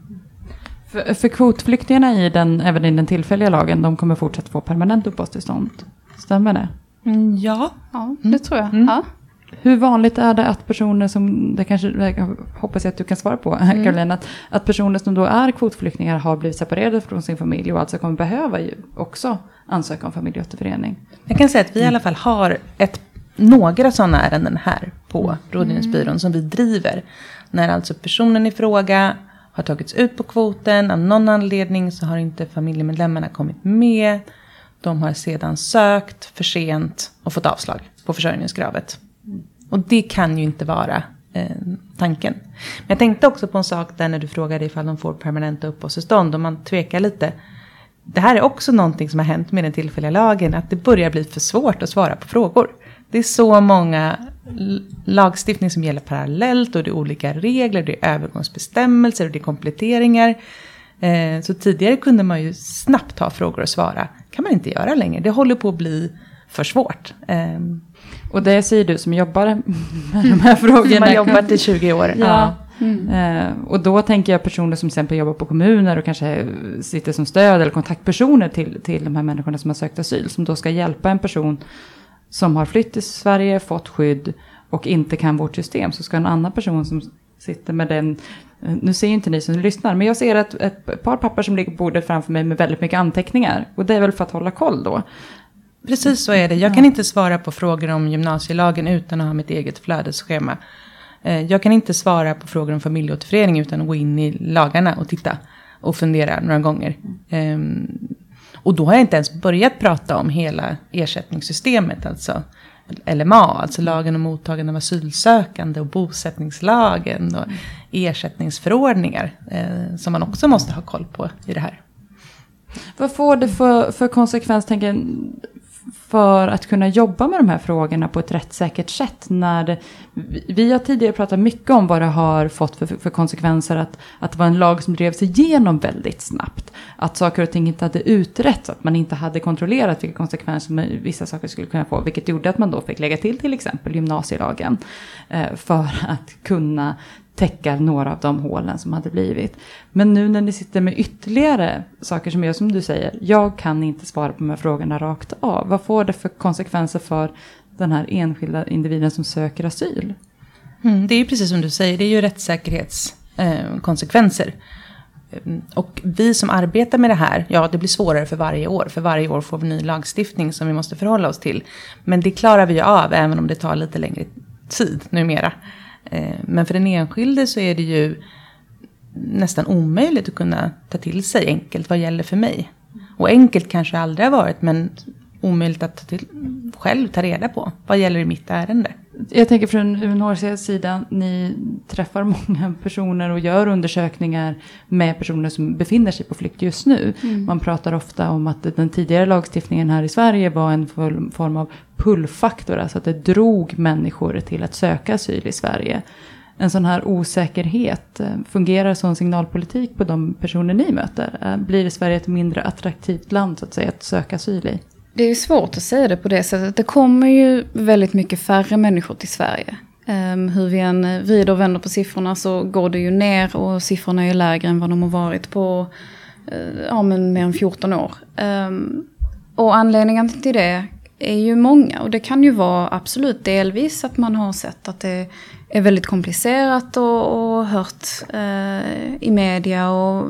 För, för kvotflyktingarna i den, även i den tillfälliga lagen, de kommer fortsatt få permanent uppehållstillstånd. Stämmer det? Mm, ja. ja, det tror jag. Mm. Ja. Hur vanligt är det att personer som, det kanske hoppas jag att du kan svara på mm. Caroline, att, att personer som då är kvotflyktingar har blivit separerade från sin familj och alltså kommer behöva ju också ansöka om familjeåterförening? Jag kan säga att vi i alla fall har ett, några sådana ärenden här på mm. Rådgivningsbyrån mm. som vi driver. När alltså personen i fråga har tagits ut på kvoten, av någon anledning så har inte familjemedlemmarna kommit med. De har sedan sökt för sent och fått avslag på försörjningskravet. Och det kan ju inte vara eh, tanken. Men jag tänkte också på en sak där när du frågade ifall de får permanenta uppehållstillstånd. och man tvekar lite. det här är också någonting som har hänt med den tillfälliga lagen, att det börjar bli för svårt att svara på frågor. Det är så många lagstiftning som gäller parallellt och det är olika regler, det är övergångsbestämmelser och det är kompletteringar. Eh, så tidigare kunde man ju snabbt ta frågor och svara. kan man inte göra längre. Det håller på att bli för svårt. Eh, och det säger du som jobbar [laughs] med de här frågorna. Man har jobbat i 20 år. Ja. ja. Mm. Eh, och då tänker jag personer som till exempel jobbar på kommuner och kanske sitter som stöd eller kontaktpersoner till, till de här människorna som har sökt asyl. Som då ska hjälpa en person som har flytt till Sverige, fått skydd och inte kan vårt system. Så ska en annan person som sitter med den, nu ser inte ni som lyssnar, men jag ser ett, ett par papper som ligger på bordet framför mig med väldigt mycket anteckningar. Och det är väl för att hålla koll då. Precis så är det. Jag kan inte svara på frågor om gymnasielagen utan att ha mitt eget flödesschema. Eh, jag kan inte svara på frågor om familjeåterförening utan att gå in i lagarna och titta och fundera några gånger. Ehm, och då har jag inte ens börjat prata om hela ersättningssystemet, alltså LMA, alltså lagen om mottagande av asylsökande och bosättningslagen och ersättningsförordningar eh, som man också måste ha koll på i det här. Vad får det för, för konsekvens, tänker för att kunna jobba med de här frågorna på ett rättssäkert sätt. När det, vi har tidigare pratat mycket om vad det har fått för, för konsekvenser att, att det var en lag som drevs igenom väldigt snabbt. Att saker och ting inte hade utretts, att man inte hade kontrollerat vilka konsekvenser vissa saker skulle kunna få. Vilket gjorde att man då fick lägga till till exempel gymnasielagen. Eh, för att kunna täcka några av de hålen som hade blivit. Men nu när ni sitter med ytterligare saker som gör som du säger, jag kan inte svara på de här frågorna rakt av. Vad får det för konsekvenser för den här enskilda individen som söker asyl? Mm, det är ju precis som du säger, det är ju rättssäkerhetskonsekvenser. Eh, eh, och vi som arbetar med det här, ja det blir svårare för varje år. För varje år får vi ny lagstiftning som vi måste förhålla oss till. Men det klarar vi ju av även om det tar lite längre tid numera. Eh, men för den enskilde så är det ju nästan omöjligt att kunna ta till sig enkelt vad gäller för mig. Och enkelt kanske aldrig har varit men omöjligt att ta till, själv ta reda på vad gäller i mitt ärende. Jag tänker från UNHCRs sida, ni träffar många personer och gör undersökningar med personer som befinner sig på flykt just nu. Mm. Man pratar ofta om att den tidigare lagstiftningen här i Sverige var en form av pullfaktor, alltså att det drog människor till att söka asyl i Sverige. En sån här osäkerhet, eh, fungerar sån signalpolitik på de personer ni möter? Eh, blir Sverige ett mindre attraktivt land så att säga att söka asyl i? Det är svårt att säga det på det sättet. Det kommer ju väldigt mycket färre människor till Sverige. Ehm, hur vi än vrider och vänder på siffrorna så går det ju ner och siffrorna är lägre än vad de har varit på eh, ja, men mer än 14 år. Ehm, och anledningen till det är ju många och det kan ju vara absolut delvis att man har sett att det är väldigt komplicerat och, och hört eh, i media och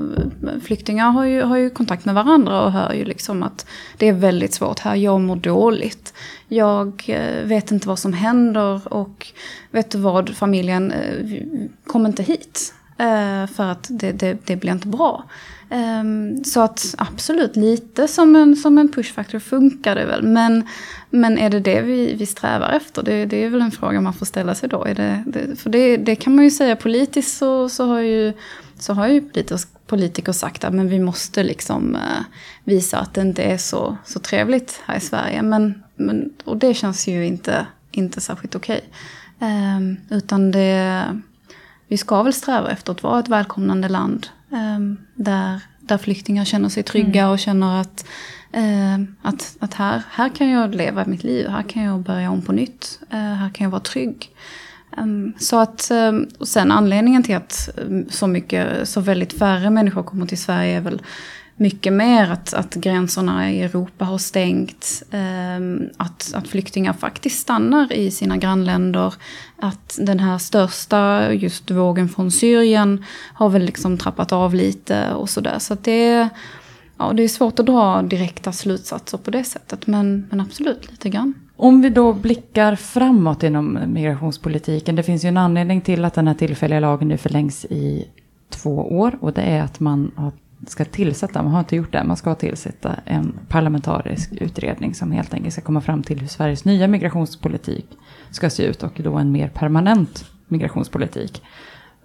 flyktingar har ju, har ju kontakt med varandra och hör ju liksom att det är väldigt svårt här, jag mår dåligt. Jag eh, vet inte vad som händer och vet du vad, familjen eh, kommer inte hit. Eh, för att det, det, det blir inte bra. Um, så att absolut, lite som en, som en pushfaktor funkar det väl. Men, men är det det vi, vi strävar efter? Det, det är väl en fråga man får ställa sig då. Är det, det, för det, det kan man ju säga politiskt så, så har ju, så har ju politiker, politiker sagt att men vi måste liksom uh, visa att det inte är så, så trevligt här i Sverige. Men, men, och det känns ju inte, inte särskilt okej. Okay. Um, utan det, vi ska väl sträva efter att vara ett välkomnande land där, där flyktingar känner sig trygga mm. och känner att, eh, att, att här, här kan jag leva mitt liv, här kan jag börja om på nytt, eh, här kan jag vara trygg. Um, så att, och sen anledningen till att så mycket, så väldigt färre människor kommer till Sverige är väl mycket mer att, att gränserna i Europa har stängt. Ehm, att, att flyktingar faktiskt stannar i sina grannländer. Att den här största, just vågen från Syrien, har väl liksom trappat av lite och sådär. Så att det, ja, det är svårt att dra direkta slutsatser på det sättet. Men, men absolut, lite grann. Om vi då blickar framåt inom migrationspolitiken. Det finns ju en anledning till att den här tillfälliga lagen nu förlängs i två år. Och det är att man har ska tillsätta, man har inte gjort det, man ska tillsätta en parlamentarisk utredning som helt enkelt ska komma fram till hur Sveriges nya migrationspolitik ska se ut och då en mer permanent migrationspolitik.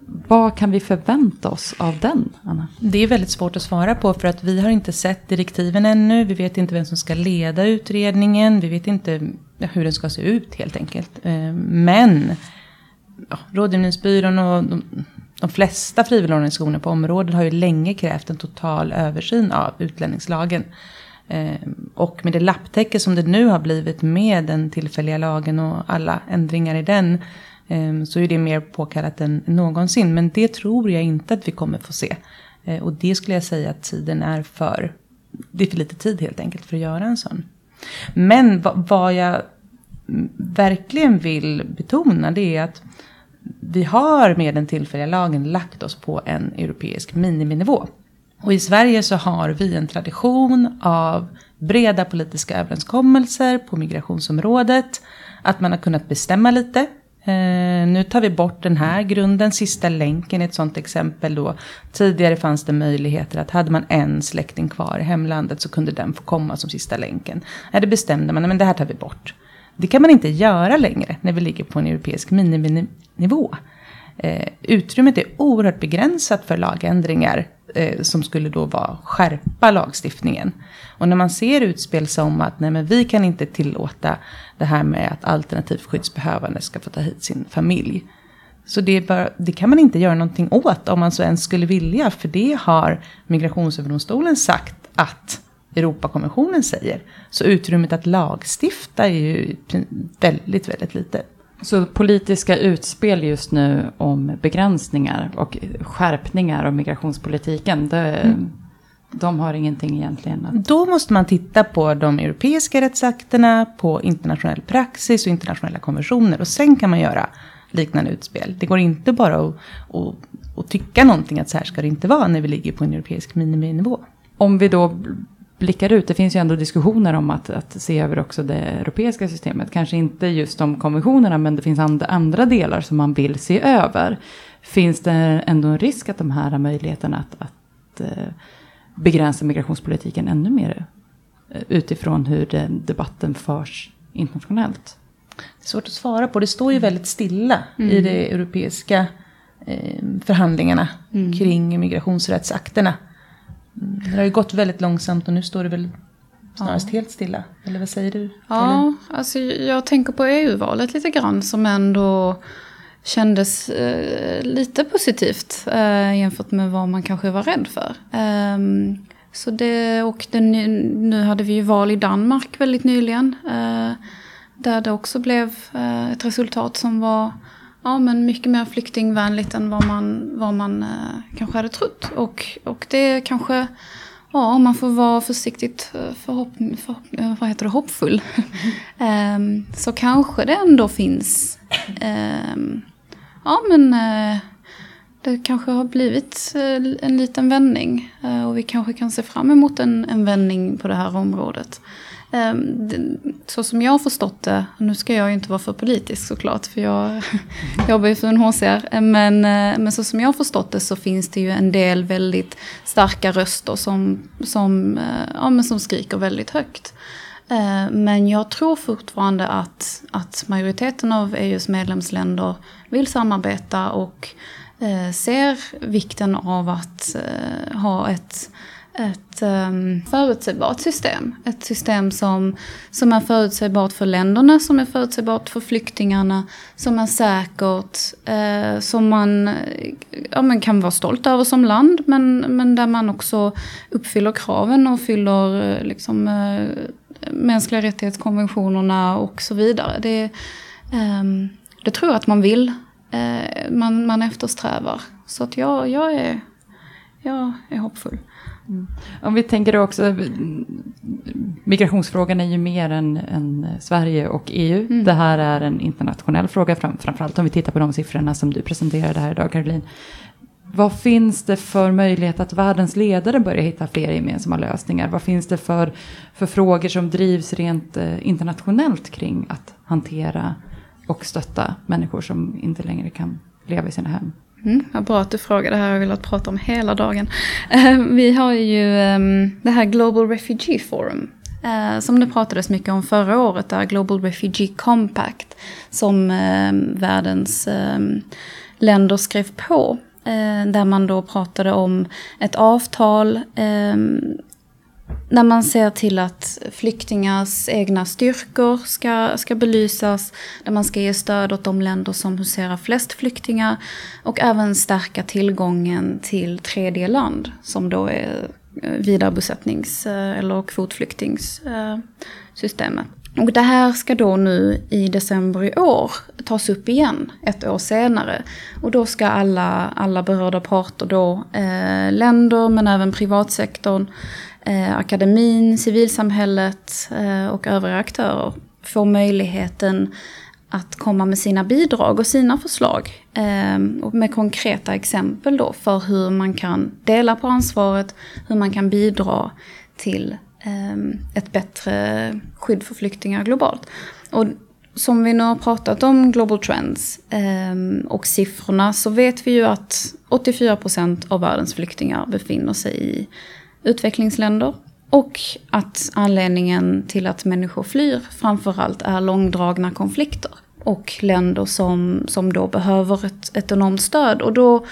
Vad kan vi förvänta oss av den, Anna? Det är väldigt svårt att svara på för att vi har inte sett direktiven ännu. Vi vet inte vem som ska leda utredningen. Vi vet inte hur den ska se ut helt enkelt. Eh, men ja, Rådgivningsbyrån och de, de flesta frivilligorganisationer på området har ju länge krävt en total översyn av utlänningslagen. Ehm, och med det lapptäcke som det nu har blivit med den tillfälliga lagen och alla ändringar i den ehm, så är det mer påkallat än någonsin. Men det tror jag inte att vi kommer få se. Ehm, och det skulle jag säga att tiden är för. Det är för lite tid helt enkelt för att göra en sån. Men vad jag verkligen vill betona det är att vi har med den tillfälliga lagen lagt oss på en europeisk miniminivå. Och i Sverige så har vi en tradition av breda politiska överenskommelser på migrationsområdet. Att man har kunnat bestämma lite Eh, nu tar vi bort den här grunden, sista länken är ett sånt exempel då. Tidigare fanns det möjligheter att hade man en släkting kvar i hemlandet så kunde den få komma som sista länken. Eh, det bestämde man, men det här tar vi bort. Det kan man inte göra längre när vi ligger på en europeisk nivå. Eh, utrymmet är oerhört begränsat för lagändringar eh, som skulle då vara skärpa lagstiftningen. Och när man ser utspel som att nej men vi kan inte tillåta det här med att alternativt skyddsbehövande ska få ta hit sin familj. Så det, bara, det, kan man inte göra någonting åt om man så ens skulle vilja. För det har Migrationsöverdomstolen sagt att Europakonventionen säger. Så utrymmet att lagstifta är ju väldigt, väldigt litet. Så politiska utspel just nu om begränsningar och skärpningar av migrationspolitiken, det, mm. de har ingenting egentligen att... Då måste man titta på de europeiska rättsakterna, på internationell praxis och internationella konventioner. Och sen kan man göra liknande utspel. Det går inte bara att, att, att tycka någonting att så här ska det inte vara när vi ligger på en europeisk miniminivå. Om vi då blickar ut, det finns ju ändå diskussioner om att, att se över också det europeiska systemet. Kanske inte just de konventionerna, men det finns and, andra delar som man vill se över. Finns det ändå en risk att de här möjligheterna att, att uh, begränsa migrationspolitiken ännu mer uh, utifrån hur den debatten förs internationellt? Det är svårt att svara på. Det står ju väldigt stilla mm. i de europeiska eh, förhandlingarna mm. kring migrationsrättsakterna. Det har ju gått väldigt långsamt och nu står det väl snarast ja. helt stilla. Eller vad säger du? Ja, Eller? alltså jag tänker på EU-valet lite grann som ändå kändes eh, lite positivt eh, jämfört med vad man kanske var rädd för. Eh, så det, och det, nu hade vi ju val i Danmark väldigt nyligen. Eh, där det också blev eh, ett resultat som var Ja, men mycket mer flyktingvänligt än vad man, vad man eh, kanske hade trott. Och, och det kanske, ja, om man får vara försiktigt eh, förhopp, förhopp, eh, vad heter det, hoppfull. um, [laughs] så kanske det ändå finns, um, ja men uh, det kanske har blivit uh, en liten vändning. Uh, och vi kanske kan se fram emot en, en vändning på det här området. Ehm, så som jag har förstått det, nu ska jag ju inte vara för politisk såklart, för jag [laughs] jobbar ju för UNHCR, ehm, men, eh, men så som jag har förstått det så finns det ju en del väldigt starka röster som, som, eh, ja, men som skriker väldigt högt. Ehm, men jag tror fortfarande att, att majoriteten av EUs medlemsländer vill samarbeta och eh, ser vikten av att ha ett ett um, förutsägbart system. Ett system som, som är förutsägbart för länderna, som är förutsägbart för flyktingarna, som är säkert, eh, som man, ja, man kan vara stolt över som land, men, men där man också uppfyller kraven och fyller eh, liksom, eh, mänskliga rättighetskonventionerna och så vidare. Det, ehm, det tror jag att man vill, man, man eftersträvar. Så att jag, jag, är, jag är hoppfull. Mm. Om vi tänker också, migrationsfrågan är ju mer än, än Sverige och EU. Mm. Det här är en internationell fråga, fram, framförallt om vi tittar på de siffrorna som du presenterade här idag, Caroline. Vad finns det för möjlighet att världens ledare börjar hitta fler gemensamma lösningar? Vad finns det för, för frågor som drivs rent eh, internationellt kring att hantera och stötta människor som inte längre kan leva i sina hem? Mm, vad bra att du frågar, det här har jag velat prata om hela dagen. Eh, vi har ju ehm, det här Global Refugee Forum. Eh, som det pratades mycket om förra året, det här Global Refugee Compact. Som ehm, världens ehm, länder skrev på. Eh, där man då pratade om ett avtal när man ser till att flyktingars egna styrkor ska, ska belysas, där man ska ge stöd åt de länder som huserar flest flyktingar och även stärka tillgången till tredje land som då är eh, vidarebosättnings eh, eller kvotflyktingssystemet. Och det här ska då nu i december i år tas upp igen ett år senare. Och då ska alla, alla berörda parter då, eh, länder men även privatsektorn, eh, akademin, civilsamhället eh, och övriga aktörer får möjligheten att komma med sina bidrag och sina förslag. Eh, och med konkreta exempel då för hur man kan dela på ansvaret, hur man kan bidra till eh, ett bättre skydd för flyktingar globalt. Och som vi nu har pratat om Global Trends eh, och siffrorna så vet vi ju att 84% av världens flyktingar befinner sig i utvecklingsländer. Och att anledningen till att människor flyr framförallt är långdragna konflikter. Och länder som, som då behöver ett, ett enormt stöd. Och då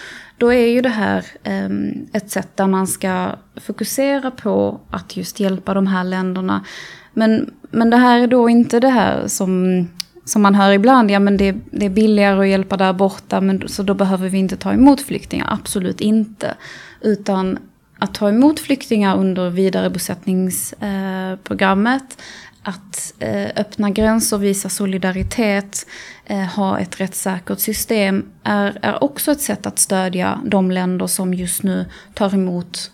då är ju det här eh, ett sätt där man ska fokusera på att just hjälpa de här länderna. Men, men det här är då inte det här som, som man hör ibland, ja men det, det är billigare att hjälpa där borta, men, så då behöver vi inte ta emot flyktingar. Absolut inte. Utan att ta emot flyktingar under vidarebosättningsprogrammet, att eh, öppna gränser, visa solidaritet, eh, ha ett rättssäkert system är, är också ett sätt att stödja de länder som just nu tar emot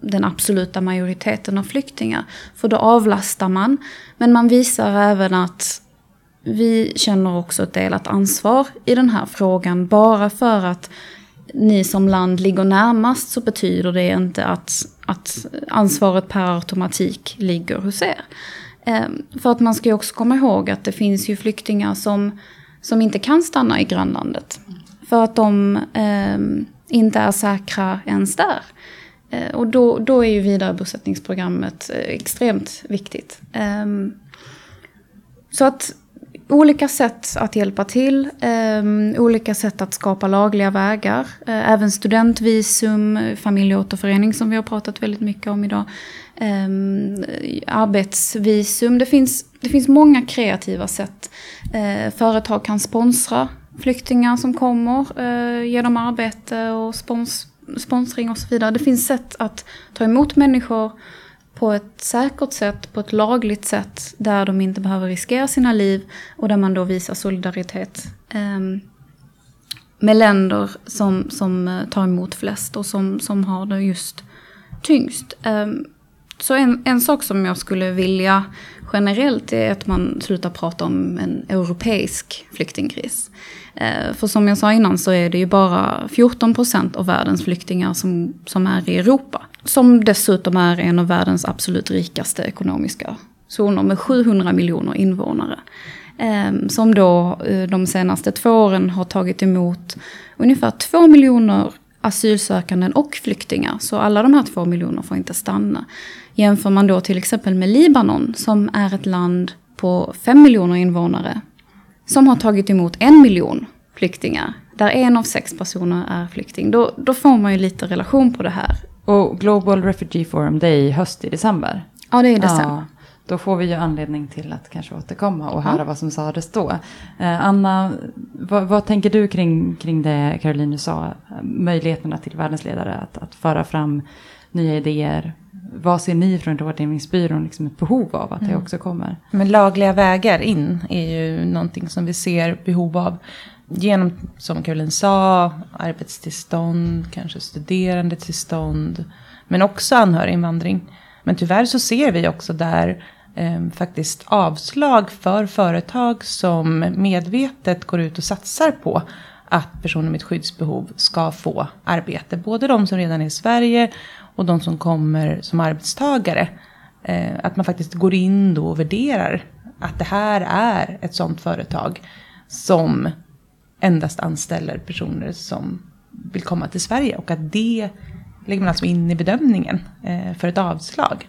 den absoluta majoriteten av flyktingar. För då avlastar man, men man visar även att vi känner också ett delat ansvar i den här frågan. Bara för att ni som land ligger närmast så betyder det inte att, att ansvaret per automatik ligger hos er. Ehm, för att man ska ju också komma ihåg att det finns ju flyktingar som, som inte kan stanna i grannlandet. För att de eh, inte är säkra ens där. Eh, och då, då är ju vidarebosättningsprogrammet eh, extremt viktigt. Eh, så att olika sätt att hjälpa till, eh, olika sätt att skapa lagliga vägar. Eh, även studentvisum, familjeåterförening som vi har pratat väldigt mycket om idag. Eh, arbetsvisum, det finns, det finns många kreativa sätt. Eh, företag kan sponsra flyktingar som kommer, eh, ge dem arbete och spons, sponsring och så vidare. Det finns sätt att ta emot människor på ett säkert sätt, på ett lagligt sätt där de inte behöver riskera sina liv och där man då visar solidaritet eh, med länder som, som eh, tar emot flest och som, som har det just tyngst. Eh, så en, en sak som jag skulle vilja generellt är att man slutar prata om en europeisk flyktingkris. Eh, för som jag sa innan så är det ju bara 14 procent av världens flyktingar som, som är i Europa. Som dessutom är en av världens absolut rikaste ekonomiska zoner med 700 miljoner invånare. Ehm, som då eh, de senaste två åren har tagit emot ungefär 2 miljoner asylsökande och flyktingar. Så alla de här två miljonerna får inte stanna. Jämför man då till exempel med Libanon som är ett land på 5 miljoner invånare. Som har tagit emot en miljon flyktingar. Där en av sex personer är flykting. Då, då får man ju lite relation på det här. Och Global Refugee Forum, det är i höst i december? Ja, det är i december. Ja, då får vi ju anledning till att kanske återkomma och höra ja. vad som sades då. Eh, Anna, vad, vad, tänker du kring, kring det Caroline sa? Möjligheterna till världens ledare att, att föra fram nya idéer. Vad ser ni från rådgivningsbyrån liksom ett behov av att det mm. också kommer? Men lagliga vägar in är ju någonting som vi ser behov av genom, som Caroline sa, arbetstillstånd, kanske studerandetillstånd, men också anhöriginvandring. Men tyvärr så ser vi också där eh, faktiskt avslag för företag som medvetet går ut och satsar på att personer med ett skyddsbehov ska få arbete. Både de som redan är i Sverige och de som kommer som arbetstagare. Eh, att man faktiskt går in då och värderar att det här är ett sådant företag som endast anställer personer som vill komma till Sverige. Och att det lägger man alltså in i bedömningen eh, för ett avslag.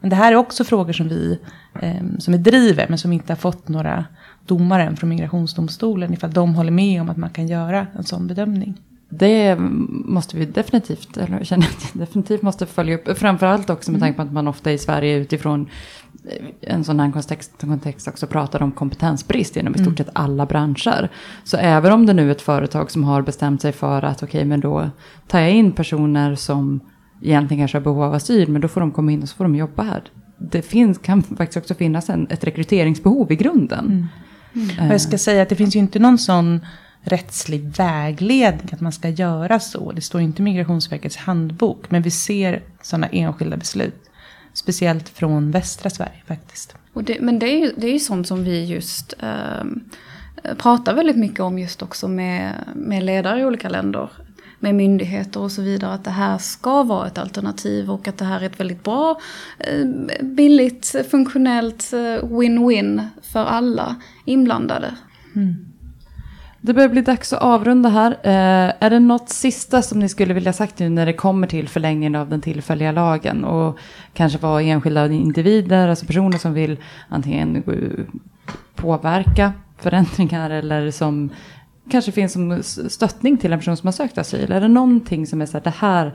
Men det här är också frågor som vi, eh, som vi driver men som inte har fått några, domaren från migrationsdomstolen ifall de håller med om att man kan göra en sån bedömning. Det måste vi definitivt, eller jag känner att definitivt måste följa upp. Framförallt också med tanke på att man ofta i Sverige utifrån en sån här kontext, kontext också pratar om kompetensbrist inom i stort sett alla branscher. Så även om det nu är ett företag som har bestämt sig för att okej okay, men då tar jag in personer som egentligen kanske har behov av asyl men då får de komma in och så får de jobba här. Det finns, kan faktiskt också finnas en, ett rekryteringsbehov i grunden. Mm. Mm. jag ska säga att det finns ju inte någon sån rättslig vägledning att man ska göra så. Det står inte i Migrationsverkets handbok. Men vi ser sådana enskilda beslut. Speciellt från västra Sverige faktiskt. Det, men det är, ju, det är ju sånt som vi just eh, pratar väldigt mycket om just också med, med ledare i olika länder. Med myndigheter och så vidare. Att det här ska vara ett alternativ och att det här är ett väldigt bra, eh, billigt, funktionellt eh, win-win för alla inblandade. Mm. Det börjar bli dags att avrunda här. Eh, är det något sista som ni skulle vilja sagt nu när det kommer till förlängningen av den tillfälliga lagen? Och kanske vara enskilda individer, alltså personer som vill antingen påverka förändringar eller som kanske finns som stöttning till en person som har sökt asyl? Är det någonting som är så här, det här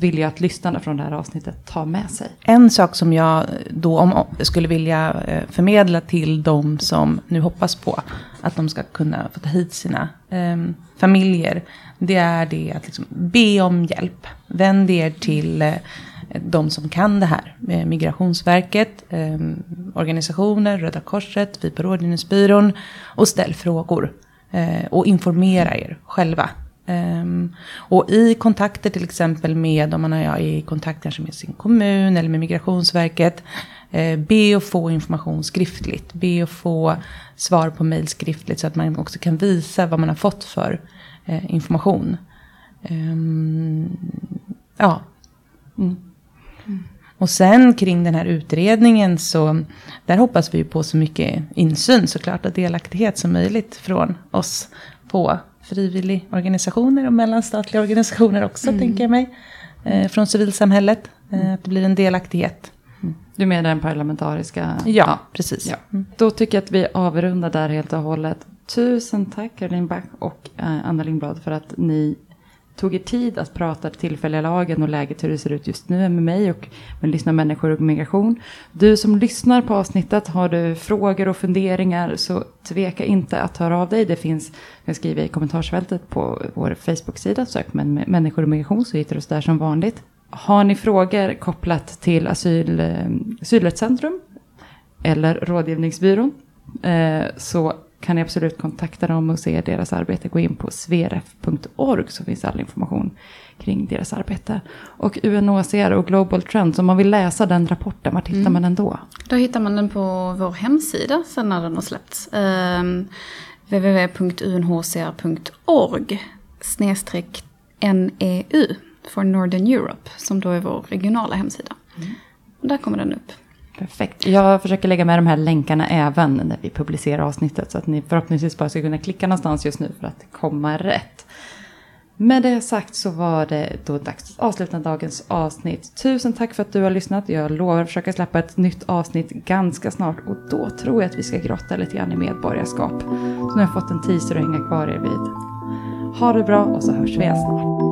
vill jag att lyssnarna från det här avsnittet tar med sig? En sak som jag då om, skulle vilja eh, förmedla till de som nu hoppas på att de ska kunna få ta hit sina eh, familjer. Det är det att liksom be om hjälp. Vänd er till eh, de som kan det här. Eh, Migrationsverket, eh, organisationer, Röda Korset, vi på Rådgivningsbyrån. Och ställ frågor. Eh, och informera er själva. Um, och i kontakter till exempel med, om man är i kontakt kanske med sin kommun eller med Migrationsverket. Eh, be att få information skriftligt. Be att få svar på mejl skriftligt så att man också kan visa vad man har fått för eh, information. Um, ja. Mm. Mm. Och sen kring den här utredningen så där hoppas vi på så mycket insyn såklart och delaktighet som möjligt från oss på frivilligorganisationer och mellanstatliga organisationer också mm. tänker jag mig. Eh, från civilsamhället. Eh, att det blir en delaktighet. Mm. Du menar den parlamentariska? Ja, ja. precis. Ja. Mm. Då tycker jag att vi avrundar där helt och hållet. Tusen tack Caroline Back och eh, Anna Lindblad för att ni tog er tid att prata tillfälliga lagen och läget hur det ser ut just nu med mig och med Lyssna människor och migration. Du som lyssnar på avsnittet, har du frågor och funderingar så tveka inte att höra av dig. Det finns, jag skriver i kommentarsfältet på vår Facebook-sida, sök med människor och migration så hittar du oss där som vanligt. Har ni frågor kopplat till asyl, eh, Asylrättscentrum eller Rådgivningsbyrån eh, så kan ni absolut kontakta dem och se deras arbete. Gå in på sveref.org så finns all information kring deras arbete. Och UNHCR och Global Trends, om man vill läsa den rapporten, var hittar mm. man den då? Då hittar man den på vår hemsida sen när den har släppts. Um, ehm, www.unhcr.org snedstreck NEU för Northern Europe som då är vår regionala hemsida. Mm. där kommer den upp. Perfekt. Jag försöker lägga med de här länkarna även när vi publicerar avsnittet. Så att ni förhoppningsvis bara ska kunna klicka någonstans just nu för att komma rätt. Med det sagt så var det då dags att avsluta dagens avsnitt. Tusen tack för att du har lyssnat. Jag lovar att försöka släppa ett nytt avsnitt ganska snart. Och då tror jag att vi ska grotta lite grann i medborgarskap. Så nu har jag fått en teaser att hänga kvar er vid. Ha det bra och så hörs vi igen snart.